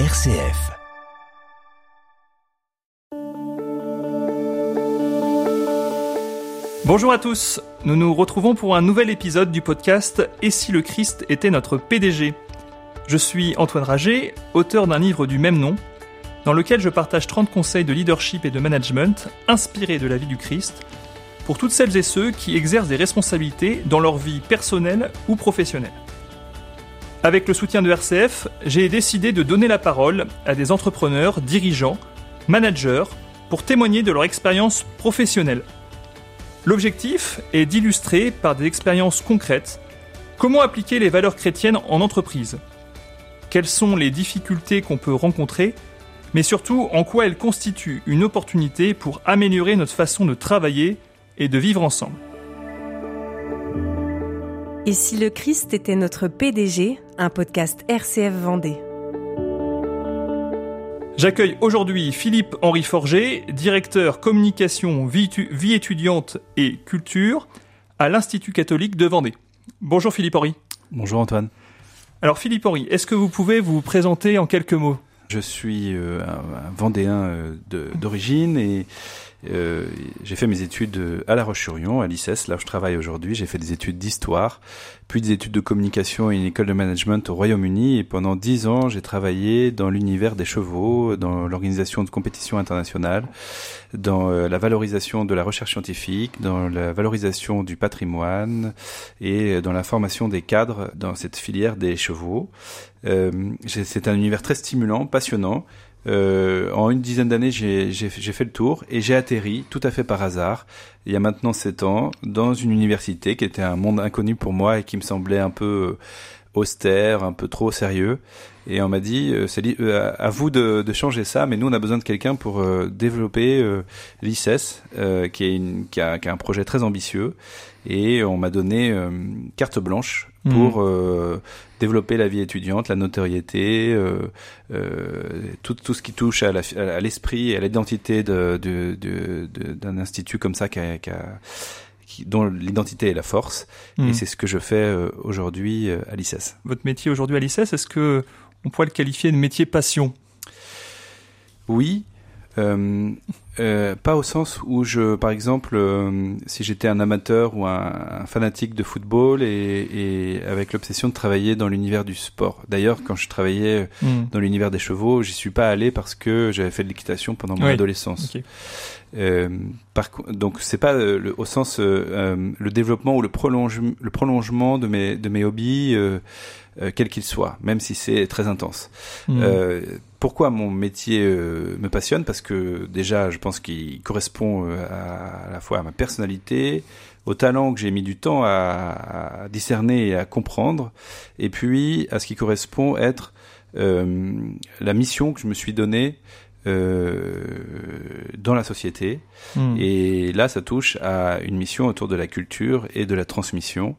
RCF. Bonjour à tous, nous nous retrouvons pour un nouvel épisode du podcast Et si le Christ était notre PDG Je suis Antoine Rager, auteur d'un livre du même nom, dans lequel je partage 30 conseils de leadership et de management inspirés de la vie du Christ pour toutes celles et ceux qui exercent des responsabilités dans leur vie personnelle ou professionnelle. Avec le soutien de RCF, j'ai décidé de donner la parole à des entrepreneurs, dirigeants, managers, pour témoigner de leur expérience professionnelle. L'objectif est d'illustrer par des expériences concrètes comment appliquer les valeurs chrétiennes en entreprise, quelles sont les difficultés qu'on peut rencontrer, mais surtout en quoi elles constituent une opportunité pour améliorer notre façon de travailler et de vivre ensemble. Et si le Christ était notre PDG, un podcast RCF Vendée. J'accueille aujourd'hui Philippe-Henri Forger, directeur communication, vie, vie, étudiante et culture à l'Institut catholique de Vendée. Bonjour Philippe-Henri. Bonjour Antoine. Alors Philippe-Henri, est-ce que vous pouvez vous présenter en quelques mots? Je suis euh, un Vendéen euh, d'origine et euh, j'ai fait mes études à La Roche-sur-Yon, à l'ICES, là où je travaille aujourd'hui. J'ai fait des études d'histoire, puis des études de communication et une école de management au Royaume-Uni. Et pendant dix ans, j'ai travaillé dans l'univers des chevaux, dans l'organisation de compétitions internationales, dans euh, la valorisation de la recherche scientifique, dans la valorisation du patrimoine et dans la formation des cadres dans cette filière des chevaux. Euh, c'est un univers très stimulant, passionnant. Euh, en une dizaine d'années, j'ai fait le tour et j'ai atterri tout à fait par hasard, il y a maintenant sept ans, dans une université qui était un monde inconnu pour moi et qui me semblait un peu austère, un peu trop sérieux. Et on m'a dit, euh, c'est euh, à vous de, de, changer ça, mais nous on a besoin de quelqu'un pour euh, développer euh, l'ICES, qui, est une, qui, a, qui, a, un projet très ambitieux. Et on m'a donné carte blanche pour mmh. développer la vie étudiante, la notoriété, tout, tout, ce qui touche à l'esprit et à l'identité d'un de, de, de, institut comme ça qui a, qui a dont l'identité est la force. Mmh. Et c'est ce que je fais aujourd'hui à l'ICES. Votre métier aujourd'hui à l'ICES, est-ce que on pourrait le qualifier de métier passion? Oui, euh, euh, pas au sens où je, par exemple, euh, si j'étais un amateur ou un, un, fanatique de football et, et avec l'obsession de travailler dans l'univers du sport. D'ailleurs, quand je travaillais mm. dans l'univers des chevaux, j'y suis pas allé parce que j'avais fait de l'équitation pendant mon oui. adolescence. Okay. Euh, par, donc c'est pas euh, le, au sens euh, le développement ou le, prolonge, le prolongement de mes de mes hobbies quel qu'il soit, même si c'est très intense. Mmh. pourquoi mon métier me passionne? Parce que déjà, je pense qu'il correspond à, à, la fois à ma personnalité, au talent que j'ai mis du temps à, à, discerner et à comprendre, et puis à ce qui correspond être la mission que je me suis donnée euh, dans la société. Mmh. Et là, ça touche à une mission autour de la culture et de la transmission,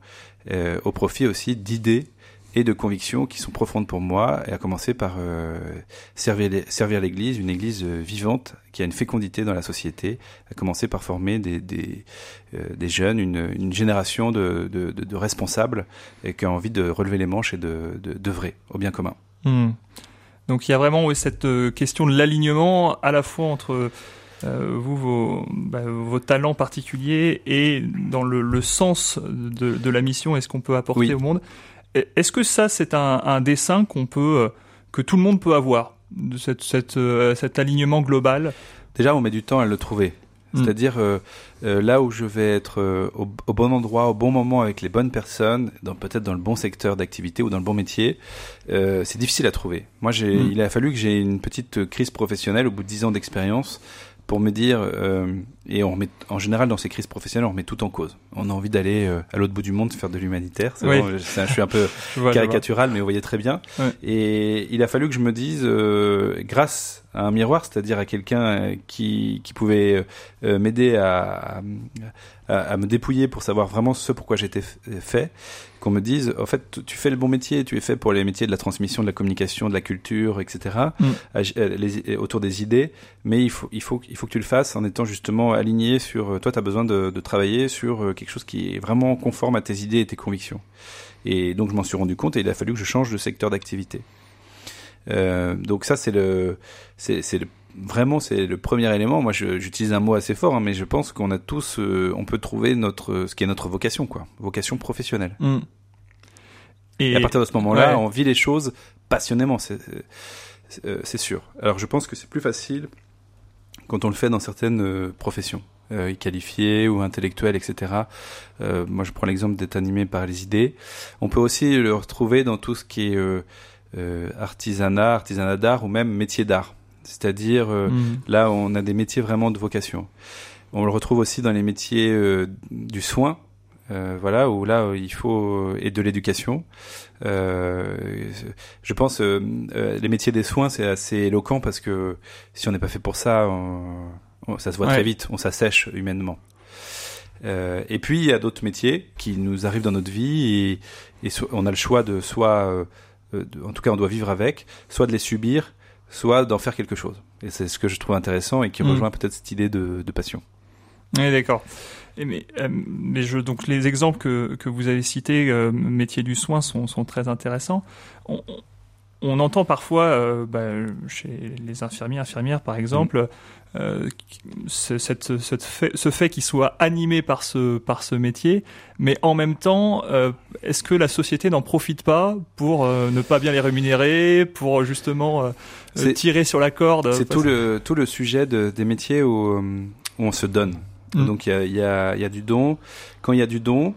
euh, au profit aussi d'idées et de convictions qui sont profondes pour moi, et à commencer par euh, servir, servir l'Église, une Église euh, vivante qui a une fécondité dans la société, à commencer par former des, des, euh, des jeunes, une, une génération de, de, de, de, responsables et qui a envie de relever les manches et de d'œuvrer au bien commun. Mmh. Donc il y a vraiment cette euh, question de l'alignement à la fois entre euh, vous, vos, bah, vos, talents particuliers et dans le, le sens de, de, la mission et ce qu'on peut apporter oui. au monde. Est-ce que ça, c'est un, un, dessin qu'on peut, euh, que tout le monde peut avoir, de cette, cette, cet alignement global? Déjà, on met du temps à le trouver. C'est-à-dire euh, euh, là où je vais être euh, au, au, bon endroit, au bon moment, avec les bonnes personnes, dans peut-être dans le bon secteur d'activité ou dans le bon métier, euh, c'est difficile à trouver. Moi, j'ai, mmh. il a fallu que j'ai une petite crise professionnelle au bout de dix ans d'expérience pour me dire, euh, et on remet, en général dans ces crises professionnelles, on remet tout en cause. On a envie d'aller euh, à l'autre bout du monde faire de l'humanitaire. Oui. Bon, je suis un peu caricatural, mais vous voyez très bien. Et il a fallu que je me dise, euh, grâce à un miroir, c'est-à-dire à quelqu'un qui, qui pouvait euh, m'aider à, à, à, me dépouiller pour savoir vraiment ce pourquoi j'étais fait, qu'on me dise, en fait, tu fais le bon métier, tu es fait pour les métiers de la transmission, de la communication, de la culture, etc., mm. les, autour des idées, mais il faut, il, faut, il faut que tu le fasses en étant justement aligné sur, toi, tu as besoin de, de travailler sur quelque chose qui est vraiment conforme à tes idées et tes convictions. Et donc, je m'en suis rendu compte et il a fallu que je change de secteur d'activité. donc ça, c'est le, c'est, c'est le vraiment c'est le premier élément. Moi, j'utilise un mot assez fort, hein, mais je pense qu'on a tous, euh, on peut trouver notre, ce qui est notre vocation, quoi, vocation professionnelle. Mm. Et, à partir de ce moment-là, on vit les choses passionnément, c'est euh, sûr. Alors, je pense que c'est plus facile quand on le fait dans certaines euh, professions. qualifiées ou intellectuelles, etc. moi, je prends l'exemple d'être animé par les idées. On peut aussi le retrouver dans tout ce qui est artisanat, artisanat d'art ou même métier d'art. C'est-à-dire, euh, mm. là, on a des métiers vraiment de vocation. On le retrouve aussi dans les métiers euh, du soin, euh, voilà, où là, il faut et de l'éducation. je pense, les métiers des soins, c'est assez éloquent parce que si on n'est pas fait pour ça, ça se voit très vite, on s'assèche humainement. et puis il y a d'autres métiers qui nous arrivent dans notre vie et, on a le choix de soit, en tout cas, on doit vivre avec, soit de les subir soit d'en faire quelque chose. Et c'est ce que je trouve intéressant et qui mm. rejoint peut-être cette idée de, passion. Oui, d'accord. Mais, euh, mais je, donc les exemples que, que vous avez cités, euh, métiers du soin, sont, sont très intéressants. On, on entend parfois euh, bah, chez les infirmiers, infirmières par exemple, euh, ce, cette, cette fait, ce fait qu'ils soient animés par ce, par ce métier, mais en même temps, euh, est-ce que la société n'en profite pas pour ne pas bien les rémunérer, pour justement tirer sur la corde C'est tout le, tout le sujet de, des métiers où, où on se donne. Mm. Donc il y a, y, a, y a du don. Quand il y a du don,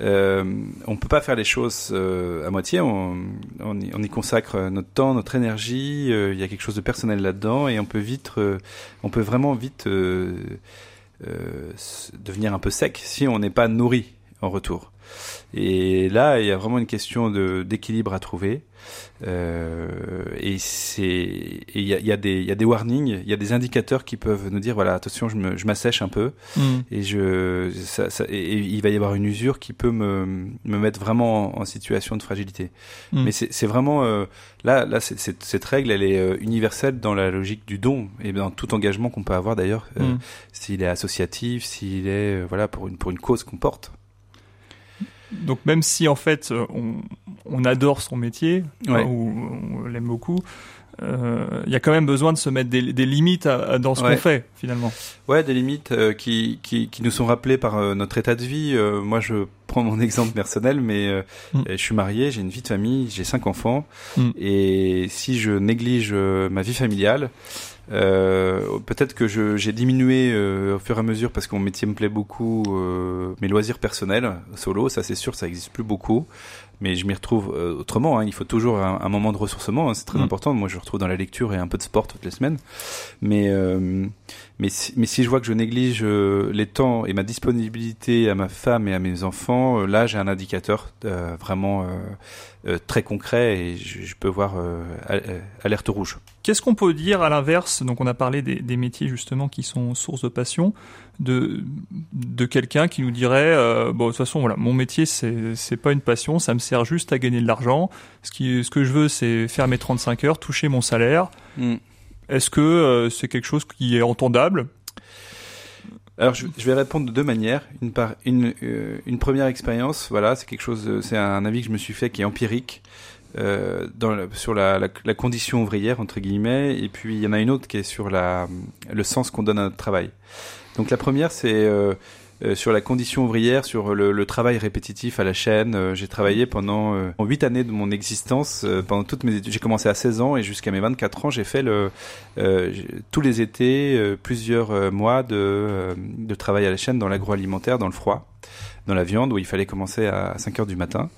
euh, on peut pas faire les choses euh, à moitié. On, on, y, on, y, consacre notre temps, notre énergie. Euh, il y a quelque chose de personnel là-dedans, et on peut vite, euh, on peut vraiment vite devenir un peu sec si on n'est pas nourri en retour. Et là, il y a vraiment une question d'équilibre à trouver. Euh, et c'est il y a, y, a des, y a des warnings, il y a des indicateurs qui peuvent nous dire voilà attention je m'assèche un peu mm. et je ça, ça, et, il va y avoir une usure qui peut me, me mettre vraiment en, situation de fragilité. Mm. Mais c'est vraiment euh, là là cette règle elle est euh, universelle dans la logique du don et dans tout engagement qu'on peut avoir d'ailleurs euh, mm. s'il est associatif, s'il est voilà pour une pour une cause qu'on porte. Donc même si en fait on, on adore son métier ou on l'aime beaucoup, euh, il y a quand même besoin de se mettre des, limites dans ce qu'on fait finalement. Ouais, des limites euh, qui, qui, qui, nous sont rappelées par euh, notre état de vie. moi, je prends mon exemple personnel, mais mm. je suis marié, j'ai une vie de famille, j'ai cinq enfants, mm. et si je néglige ma vie familiale, euh, peut-être que j'ai diminué euh, au fur et à mesure parce que mon métier me plaît beaucoup, euh, mes loisirs personnels, solo, ça c'est sûr, ça existe plus beaucoup, mais je m'y retrouve autrement. Hein, il faut toujours un, moment de ressourcement, hein, c'est très mm. important. Moi, je retrouve dans la lecture et un peu de sport toutes les semaines, mais mais si, mais si je vois que je néglige les temps et ma disponibilité à ma femme et à mes enfants, là j'ai un indicateur vraiment euh, très concret et je, peux voir euh, euh, alerte rouge. Qu'est-ce qu'on peut dire à l'inverse? Donc on a parlé des, des, métiers justement qui sont source de passion, de, de quelqu'un qui nous dirait bon de toute façon voilà mon métier c'est c'est pas une passion, ça me sert juste à gagner de l'argent. Ce qui ce que je veux c'est faire mes 35 heures, toucher mon salaire. Hmm. Est-ce que c'est quelque chose qui est entendable? Alors, je, vais répondre de deux manières. Une, par, une, euh, une première expérience, voilà, c'est quelque chose, euh, c'est un avis que je me suis fait qui est empirique euh, dans sur la, la, la, condition ouvrière entre guillemets, et puis il y en a une autre qui est sur la, le sens qu'on donne à notre travail. Donc la première, c'est euh, euh, sur la condition ouvrière, sur le, le travail répétitif à la chaîne. Euh, j'ai travaillé pendant euh, huit années de mon existence, pendant toutes mes études. J'ai commencé à 16 ans et jusqu'à mes 24 ans, j'ai fait le, tous les étés plusieurs mois de, de travail à la chaîne dans l'agroalimentaire, dans le froid dans la viande où il fallait commencer à 5 heures du matin.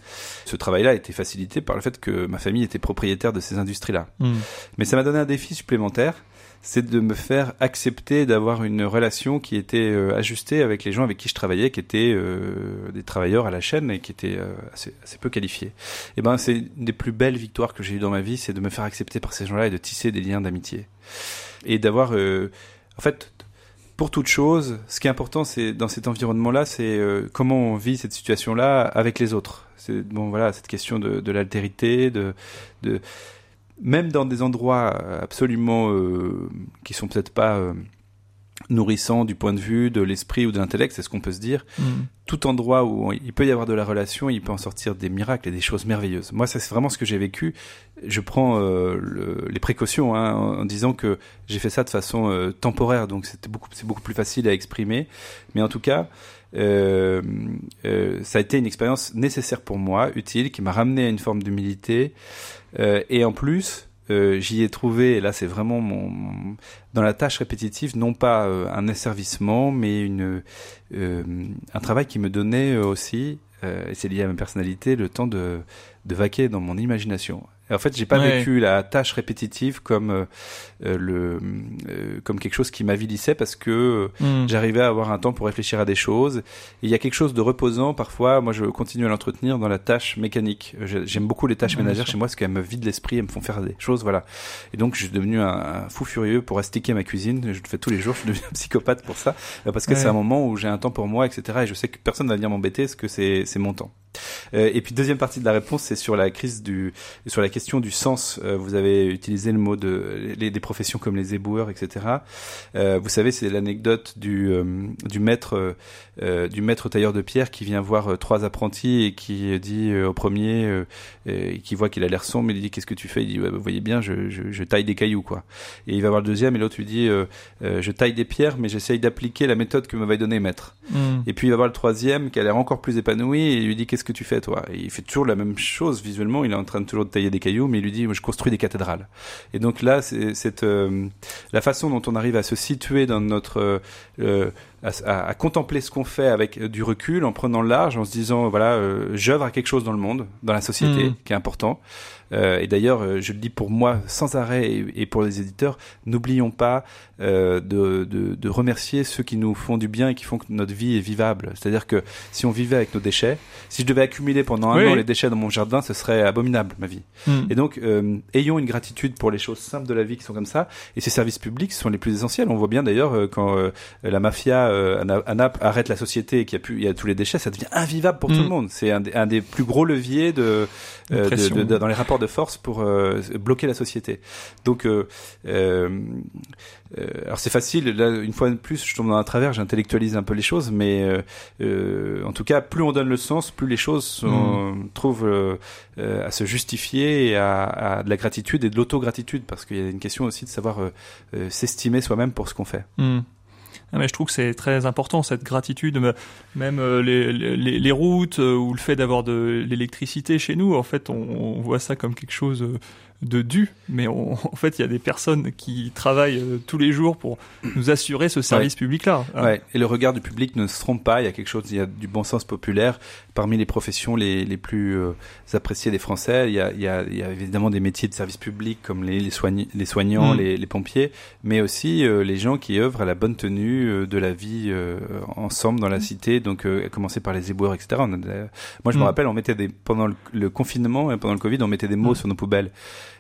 Ce travail-là a été facilité par le fait que ma famille était propriétaire de ces industries-là. Mmh. Mais ça m'a donné un défi supplémentaire c'est de me faire accepter d'avoir une relation qui était euh, ajustée avec les gens avec qui je travaillais, qui étaient euh, des travailleurs à la chaîne et qui étaient euh, assez, peu qualifiés. Et eh ben, c'est une des plus belles victoires que j'ai eues dans ma vie, c'est de me faire accepter par ces gens-là et de tisser des liens d'amitié et d'avoir, en fait, pour toute chose, ce qui est important, c'est dans cet environnement-là, c'est comment on vit cette situation-là avec les autres. C'est bon, voilà, cette question de, de l'altérité, de, de même dans des endroits euh, absolument euh, qui sont peut-être pas euh, nourrissant du point de vue de l'esprit ou de l'intellect, c'est ce qu'on peut se dire. Mm. Tout endroit où il peut y avoir de la relation, il peut en sortir des miracles et des choses merveilleuses. Moi, ça c'est vraiment ce que j'ai vécu. Je prends euh, le, les précautions hein, en, en, disant que j'ai fait ça de façon euh, temporaire, donc c'était beaucoup, c'est beaucoup plus facile à exprimer. Mais en tout cas, euh, euh, ça a été une expérience nécessaire pour moi, utile, qui m'a ramené à une forme d'humilité. Euh, et en plus, euh, j'y ai trouvé, et là c'est vraiment mon, dans la tâche répétitive, non pas euh, un asservissement, mais une, euh, un travail qui me donnait aussi, et c'est lié à ma personnalité, le temps de, de vaquer dans mon imagination. Et en fait, j'ai pas Ouais. vécu la tâche répétitive comme euh, euh, le euh, comme quelque chose qui m'avilissait parce que Mm. j'arrivais à avoir un temps pour réfléchir à des choses. Et il y a quelque chose de reposant parfois. Moi, je continue à l'entretenir dans la tâche mécanique. Je- J'aime beaucoup les tâches Ouais, ménagères chez moi parce qu'elles me vident l'esprit, elles me font faire des choses, voilà. Et donc, je suis devenu un, un fou furieux pour astiquer ma cuisine. Je le fais tous les jours. Je suis devenu un psychopathe pour ça euh, parce que Ouais. c'est un moment où j'ai un temps pour moi, etc. Et je sais que personne va venir m'embêter parce que c'est c'est mon temps. Euh, et puis deuxième partie de la réponse, c'est sur la crise du, sur la question du sens. Euh, vous avez utilisé le mot de les, des professions comme les éboueurs, etc. Euh, vous savez, c'est l'anecdote du, euh, du maître, du maître tailleur de pierre qui vient voir trois apprentis et qui dit au premier, qui voit qu'il a l'air sombre, il lui dit qu'est-ce que tu fais? Il dit vous voyez bien, je, je, je taille des cailloux quoi. Et il va voir le deuxième et l'autre lui dit je taille des pierres, mais j'essaye d'appliquer la méthode que m'avait donné maître. Mm. Et puis il va voir le troisième qui a l'air encore plus épanoui et il lui dit qu'est-ce que tu fais toi? Et il fait toujours la même chose visuellement, il est en train de toujours de tailler des cailloux, mais il lui dit je construis des cathédrales. Et donc là, c'est euh, la façon dont on arrive à se situer dans notre euh, euh, à, contempler ce qu'on fait avec du recul, en prenant le large, en se disant voilà, j'œuvre à quelque chose dans le monde, dans la société, Mm. qui est important. Euh, et d'ailleurs, euh, je le dis pour moi sans arrêt et, et pour les éditeurs, n'oublions pas euh, de, de, de remercier ceux qui nous font du bien et qui font que notre vie est vivable. C'est-à-dire que si on vivait avec nos déchets, si je devais accumuler pendant un Oui. an les déchets dans mon jardin, ce serait abominable ma vie. Mm. Et donc, euh, ayons une gratitude pour les choses simples de la vie qui sont comme ça. Et ces services publics sont les plus essentiels. On voit bien d'ailleurs euh, quand euh, la mafia à Na- à Naples arrête la société et qu'il y a plus, il y a tous les déchets, ça devient invivable pour Mm. tout le monde. C'est un, des- un des plus gros leviers de, euh, de- de- dans les rapports de force pour euh, bloquer la société. Donc, euh, euh, alors c'est facile. Là, une fois de plus, je tombe dans un travers, j'intellectualise un peu les choses, mais en tout cas, plus on donne le sens, plus les choses sont, trouvent euh, euh, à se justifier et à, à de la gratitude et de l'autogratitude, parce qu'il y a une question aussi de savoir s'estimer soi-même pour ce qu'on fait. Hmm. Ah, mais je trouve que c'est très important cette gratitude, me- même euh, les, les, routes euh, ou le fait d'avoir de l'électricité chez nous. En fait, on, on voit ça comme quelque chose euh, de dû, mais on- en fait, il y a des personnes qui travaillent euh, tous les jours pour nous assurer ce service public-là. Ouais. Et le regard du public ne se trompe pas. Il y a quelque chose, il y a du bon sens populaire parmi les professions les, les plus euh, appréciées des Français. Il y, a, il, y a, il y a évidemment des métiers de service public comme les, les, soign- les soignants, Mm. les, les pompiers, mais aussi euh, les gens qui œuvrent à la bonne tenue de la vie ensemble dans la cité. Donc, à commencer par les éboueurs, etc. On a des- Moi, je me Mm. rappelle, on mettait des pendant le, le confinement et pendant le Covid, on mettait des mots Mm. sur nos poubelles.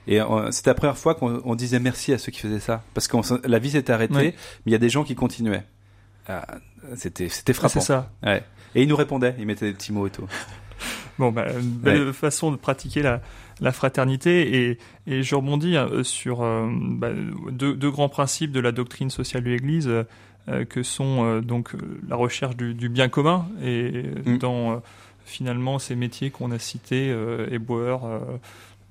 Et euh, c'était la première fois qu'on on disait merci à ceux qui faisaient ça, parce que la vie s'était arrêtée, Ouais. mais il y a des gens qui continuaient. Ah, c'était c'était Ah, frappant. c'est ça. Ouais. Et ils nous répondaient, ils mettaient des petits mots et tout. Bon, bah, une belle façon de pratiquer la, la fraternité et, et je rebondis euh, sur euh, bah, deux, deux grands principes de la doctrine sociale de l'Église euh, que sont euh, donc la recherche du, du bien commun et Mm. dans finalement ces métiers qu'on a cités, euh,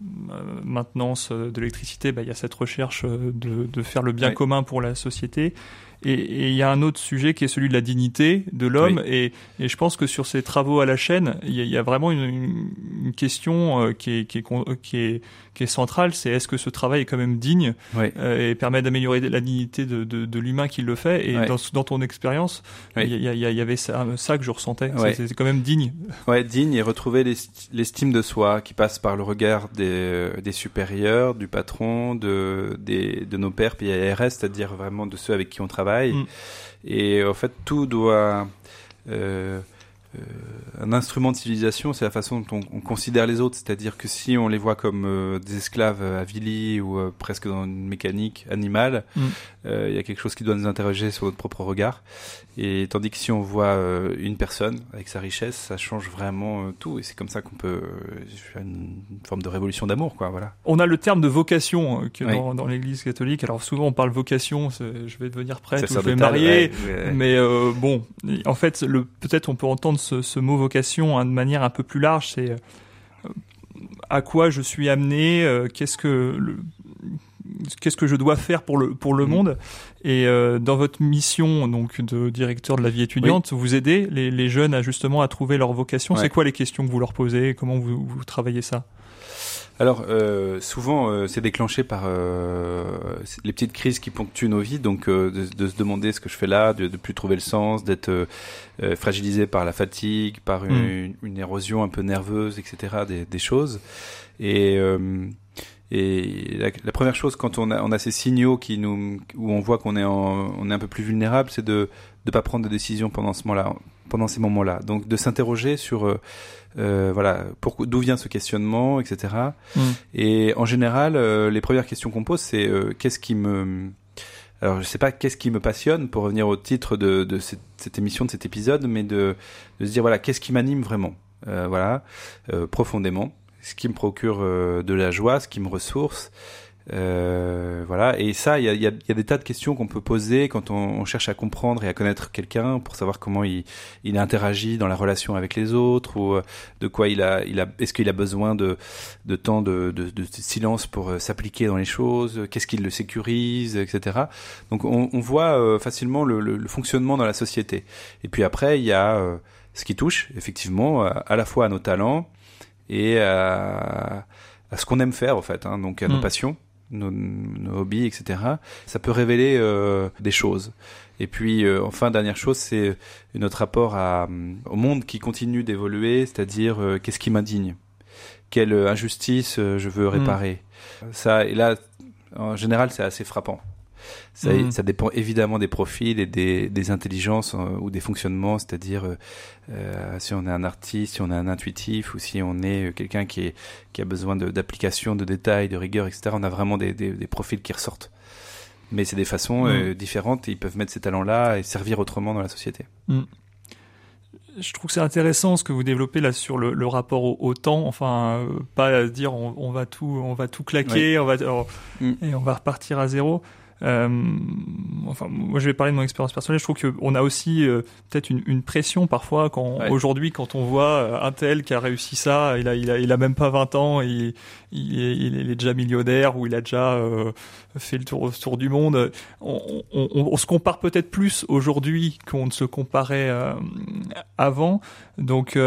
maintenance euh, de l'électricité, bah, il y a cette recherche euh, de, de faire le bien Ouais. commun pour la société. Et il y a un autre sujet qui est celui de la dignité de l'homme. Et, et je pense que sur ces travaux à la chaîne, il y a, il y a vraiment une, question qui, est, qui, est, con- qui, est, qui est centrale, c'est est-ce que ce travail est quand même digne euh, et permet d'améliorer la dignité de, de, de l'humain qui le fait? Et dans, dans ton expérience, il y, avait ça, ça que je ressentais. C'est- quand même digne. Ouais, digne et retrouver l'esti- l'estime de soi qui passe par le regard des, euh, des supérieurs, du patron, de, des, de nos pères PIRS, c'est-à-dire vraiment de ceux avec qui on travaille. Mm. Et en fait, tout doit euh, un instrument de civilisation, c'est la façon dont on, considère les autres. C'est-à-dire que si on les voit comme des esclaves avilis ou presque dans une mécanique animale, mm. il y a quelque chose qui doit nous interroger sur notre propre regard. Et tandis que si on voit une personne avec sa richesse, ça change vraiment tout. Et c'est comme ça qu'on peut faire une, forme de révolution d'amour, quoi. Voilà. On a le terme de vocation que dans, dans l'Église catholique. Alors souvent on parle vocation, je vais devenir prêtre ou je vais marier, mais bon, en fait, peut-être on peut entendre ce, mot vocation hein, de manière un peu plus large. C'est euh, à quoi je suis amené, euh, qu'est-ce que qu'est-ce que je dois faire pour le pour le mm. monde. Et euh, dans votre mission donc de directeur de la vie étudiante vous aidez les, jeunes à justement à trouver leur vocation. C'est quoi les questions que vous leur posez? Comment vous travaillez ça? Alors, euh, souvent, euh, c'est déclenché par euh, les petites crises qui ponctuent nos vies, donc de, de, se demander ce que je fais là, de ne plus trouver le sens, d'être fragilisé par la fatigue, par une, mm. une, érosion un peu nerveuse, etc., des, des choses. Et, et la, la, première chose, quand on a, on a ces signaux qui nous, où on voit qu'on est, en, on est un peu plus vulnérable, c'est de ne pas prendre de décision pendant ce moment-là, pendant ces moments-là. Donc, de s'interroger sur euh, voilà, d'où vient ce questionnement, etc. Mm. Et en général, euh, les premières questions qu'on pose, c'est euh, qu'est-ce qui me alors je sais pas qu'est-ce qui me passionne pour revenir au titre de, de cette, cette, émission, de cet épisode, mais de, de se dire voilà qu'est-ce qui m'anime vraiment, voilà, profondément, ce qui me procure de la joie, ce qui me ressource, euh, voilà, et ça, il y a, y, a, y a, des tas de questions qu'on peut poser quand on, on, cherche à comprendre et à connaître quelqu'un pour savoir comment il, il interagit dans la relation avec les autres ou euh, de quoi il a, il a, est-ce qu'il a besoin de, de temps de, de, de silence pour euh, s'appliquer dans les choses, qu'est-ce qui le sécurise, etc. Donc on, on voit facilement le, le, le, fonctionnement dans la société. Et puis après, il y a ce qui touche effectivement à la fois à nos talents et à, à ce qu'on aime faire en fait, hein, donc à nos mm. passions nos, nos, hobbies, etc. Ça peut révéler euh, des choses. Et puis, euh, enfin, dernière chose, c'est notre rapport à, euh, au monde qui continue d'évoluer, c'est-à-dire qu'est-ce qui m'indigne, quelle injustice je veux réparer? Mm. Ça, et là, en général, c'est assez frappant. Ça, mhm. ça, dépend évidemment des profils et des, des intelligences euh, ou des fonctionnements, c'est-à-dire euh, euh, si on est un artiste, si on est un intuitif ou si on est quelqu'un qui, est, qui a besoin d'application, de, de, détails, de rigueur, etc. On a vraiment des, des, des profils qui ressortent. Mais c'est des façons mhm. différentes et ils peuvent mettre ces talents-là et servir autrement dans la société. Mhm je trouve que c'est intéressant ce que vous développez là sur le, le rapport au, au, temps. Enfin, pas dire on, on, va tout, on va tout claquer, on va et on va repartir à zéro. Euh, enfin, moi, je vais parler de mon expérience personnelle. Je trouve qu'on a aussi euh, peut-être une, une, pression parfois quand aujourd'hui, quand on voit euh, un tel qui a réussi ça, il a, il a, il a même pas 20 ans, et il, est, il est déjà millionnaire ou il a déjà euh, fait le tour, tour du monde. On, on, on se compare peut-être plus aujourd'hui qu'on ne se comparait avant. Donc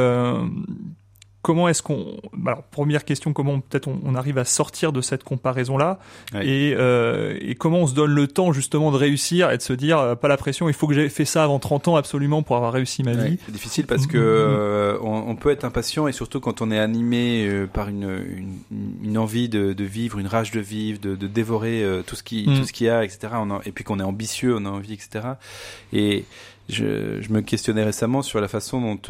comment est-ce qu'on alors première question comment peut-être on, arrive à sortir de cette comparaison là et, euh, et, comment on se donne le temps justement de réussir et de se dire euh, pas la pression il faut que j'ai fait ça avant 30 ans absolument pour avoir réussi ma vie. C'est difficile parce que euh, on, peut être impatient et surtout quand on est animé euh, par une, une, une envie de, de, vivre une rage de vivre de, de dévorer tout ce qui mm. tout ce qu'il y a etc on et puis qu'on est ambitieux on a envie etc et je, je me questionnais récemment sur la façon dont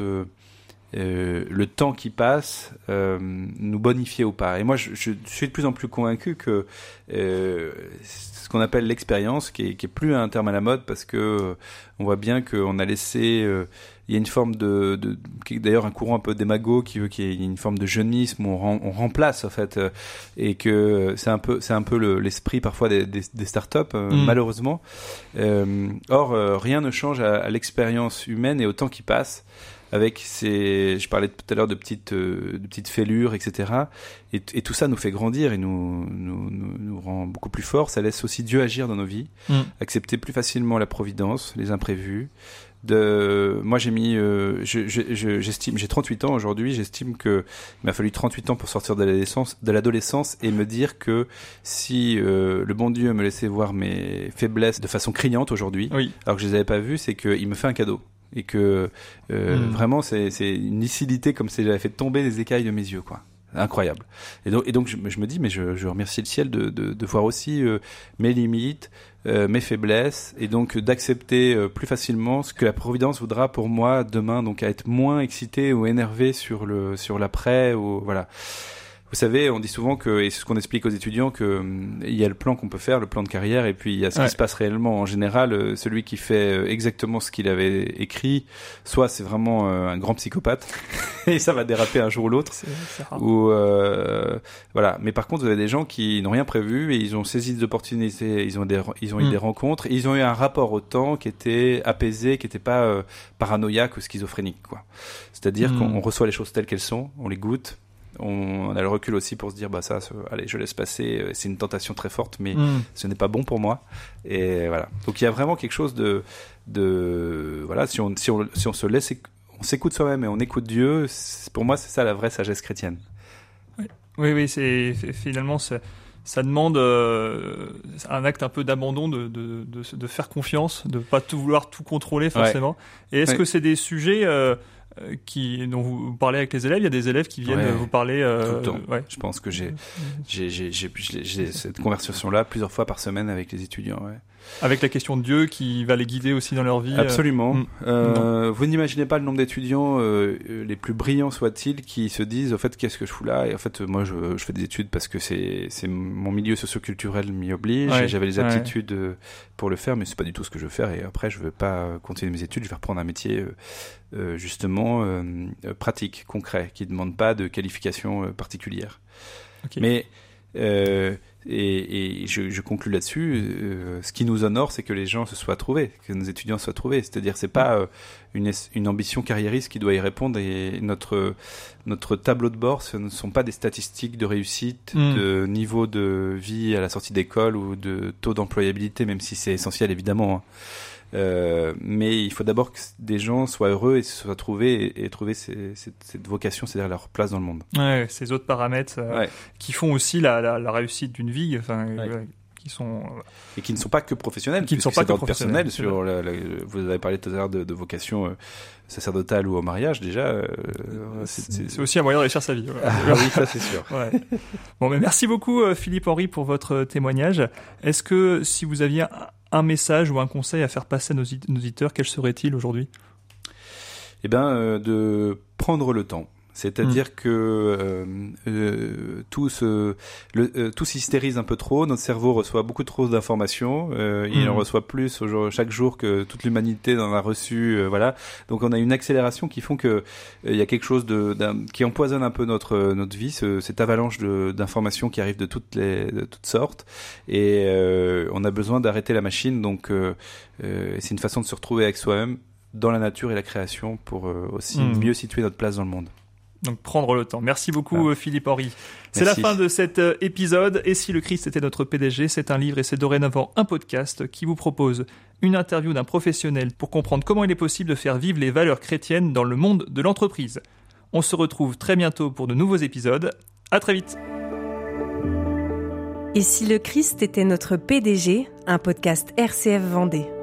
euh, le temps qui passe euh, nous bonifier ou pas. Et moi, je, je, suis de plus en plus convaincu que euh, ce qu'on appelle l'expérience, qui est, qui est plus un terme à la mode, parce que euh, on voit bien qu'on a laissé, euh, il y a une forme de, de d'ailleurs un courant un peu démago qui veut qu'il y ait une forme de jeunisme où on, on remplace en fait, et que c'est un peu, c'est un peu l'esprit parfois des, des, des startups mm. malheureusement. or, rien ne change à, à l'expérience humaine et au temps qui passe avec ces, je parlais tout à l'heure de petites, euh, de petites fêlures, etc. Et, et, tout ça nous fait grandir et nous, nous, nous, rend beaucoup plus forts. Ça laisse aussi Dieu agir dans nos vies, mm. accepter plus facilement la providence, les imprévus. De, moi j'ai mis, euh, j'estime, j'ai 38 ans aujourd'hui, j'estime que il m'a fallu 38 ans pour sortir de l'adolescence, de l'adolescence et me dire que si euh, le bon Dieu me laissait voir mes faiblesses de façon criante aujourd'hui, oui. alors que je les avais pas vues, c'est qu'il me fait un cadeau et que euh, hmm. vraiment c'est une lucidité comme si j'avais fait tomber les écailles de mes yeux quoi. incroyable. Et donc, et donc je, me dis, mais je, je remercie le ciel de, de, de voir aussi euh, mes limites, euh, mes faiblesses, et donc d'accepter euh, plus facilement ce que la Providence voudra pour moi demain, donc à être moins excité ou énervé sur le sur l'après ou voilà. Vous savez, on dit souvent que, et c'est ce qu'on explique aux étudiants, que hum, il y a le plan qu'on peut faire, le plan de carrière, et puis il y a ce qui se passe réellement. En général, euh, celui qui fait euh, exactement ce qu'il avait écrit, soit c'est vraiment euh, un grand psychopathe, et ça va déraper un jour ou l'autre, ou euh, voilà. Mais par contre, vous avez des gens qui n'ont rien prévu et ils ont saisi des opportunités, ils ont des, ils ont eu mm. des rencontres, et ils ont eu un rapport au temps qui était apaisé, qui n'était pas paranoïaque ou schizophrénique, quoi. C'est-à-dire mm. qu'on reçoit les choses telles qu'elles sont, on les goûte, on, a le recul aussi pour se dire bah ça, allez, je laisse passer. Euh, c'est une tentation très forte, mais mm. ce n'est pas bon pour moi. Et voilà. Donc il y a vraiment quelque chose de, de voilà, si on, si on, si on se laisse, on s'écoute soi-même et on écoute Dieu. Pour moi, c'est ça la vraie sagesse chrétienne. Oui, oui, c'est finalement ça demande euh, un acte un peu d'abandon, de, de, de, faire confiance, de pas tout vouloir tout contrôler forcément. Et est-ce que c'est des sujets euh, qui, dont vous parlez avec les élèves. Il y a des élèves qui viennent vous parler. Euh, Tout le temps. Ouais. Je pense que j'ai j'ai cette conversation-là plusieurs fois par semaine avec les étudiants. Ouais. Avec la question de Dieu qui va les guider aussi dans leur vie. Euh, Absolument. Mm. Euh, vous n'imaginez pas le nombre d'étudiants, euh, les plus brillants soient-ils, qui se disent, au fait, qu'est-ce que je fous là? Et en fait, moi, je, je fais des études parce que c'est mon milieu socioculturel m'y oblige. J'avais les aptitudes pour le faire, mais c'est pas du tout ce que je veux faire. Et après, je veux pas continuer mes études. Je vais reprendre un métier justement pratique, concret, qui demande pas de qualification particulière. Mais euh, et, et je, je, conclus là-dessus. Euh, ce qui nous honore, c'est que les gens se soient trouvés, que nos étudiants soient trouvés. C'est-à-dire, c'est pas euh, une, une, ambition carriériste qui doit y répondre. Et notre notre tableau de bord, ce ne sont pas des statistiques de réussite, hmm. de niveau de vie à la sortie d'école ou de taux d'employabilité, même si c'est essentiel évidemment. Hein. Euh, mais il faut d'abord que des gens soient heureux et se soient trouvés et, trouver cette, vocation, c'est-à-dire leur place dans le monde. Ouais, ces autres paramètres euh, qui font aussi la, la, réussite d'une vie, enfin, qui sont euh, et qui ne sont pas que professionnels, qui ne sont pas que professionnels. Sur vous avez parlé tout à l'heure de, de, vocation sacerdotale ou au mariage, déjà. c'est aussi un moyen de réussir sa vie. Ah, oui, ça c'est sûr. ouais. Bon, mais merci beaucoup Philippe Henry pour votre témoignage. Est-ce que si vous aviez un message ou un conseil à faire passer à nos auditeurs, quel serait-il aujourd'hui? Eh bien, euh, de prendre le temps c'est-à-dire mm. que euh, euh, tout se le, euh, tout s'hystérise un peu trop. Notre cerveau reçoit beaucoup trop d'informations. Euh, Il en mm. reçoit plus au chaque jour que toute l'humanité en a reçu. Voilà. Donc on a une accélération qui font que il y a quelque chose de qui empoisonne un peu notre notre vie. Ce, cette avalanche d'informations qui arrivent de toutes les de toutes sortes. Et on a besoin d'arrêter la machine. Donc c'est une façon de se retrouver avec soi-même dans la nature et la création pour aussi mm. mieux situer notre place dans le monde. Donc prendre le temps. Merci beaucoup ah. Philippe Henry. C'est la fin de cet euh, épisode. Et si le Christ était notre PDG, c'est un livre et c'est dorénavant un podcast qui vous propose une interview d'un professionnel pour comprendre comment il est possible de faire vivre les valeurs chrétiennes dans le monde de l'entreprise. On se retrouve très bientôt pour de nouveaux épisodes. À très vite. Et si le Christ était notre PDG, un podcast RCF Vendée.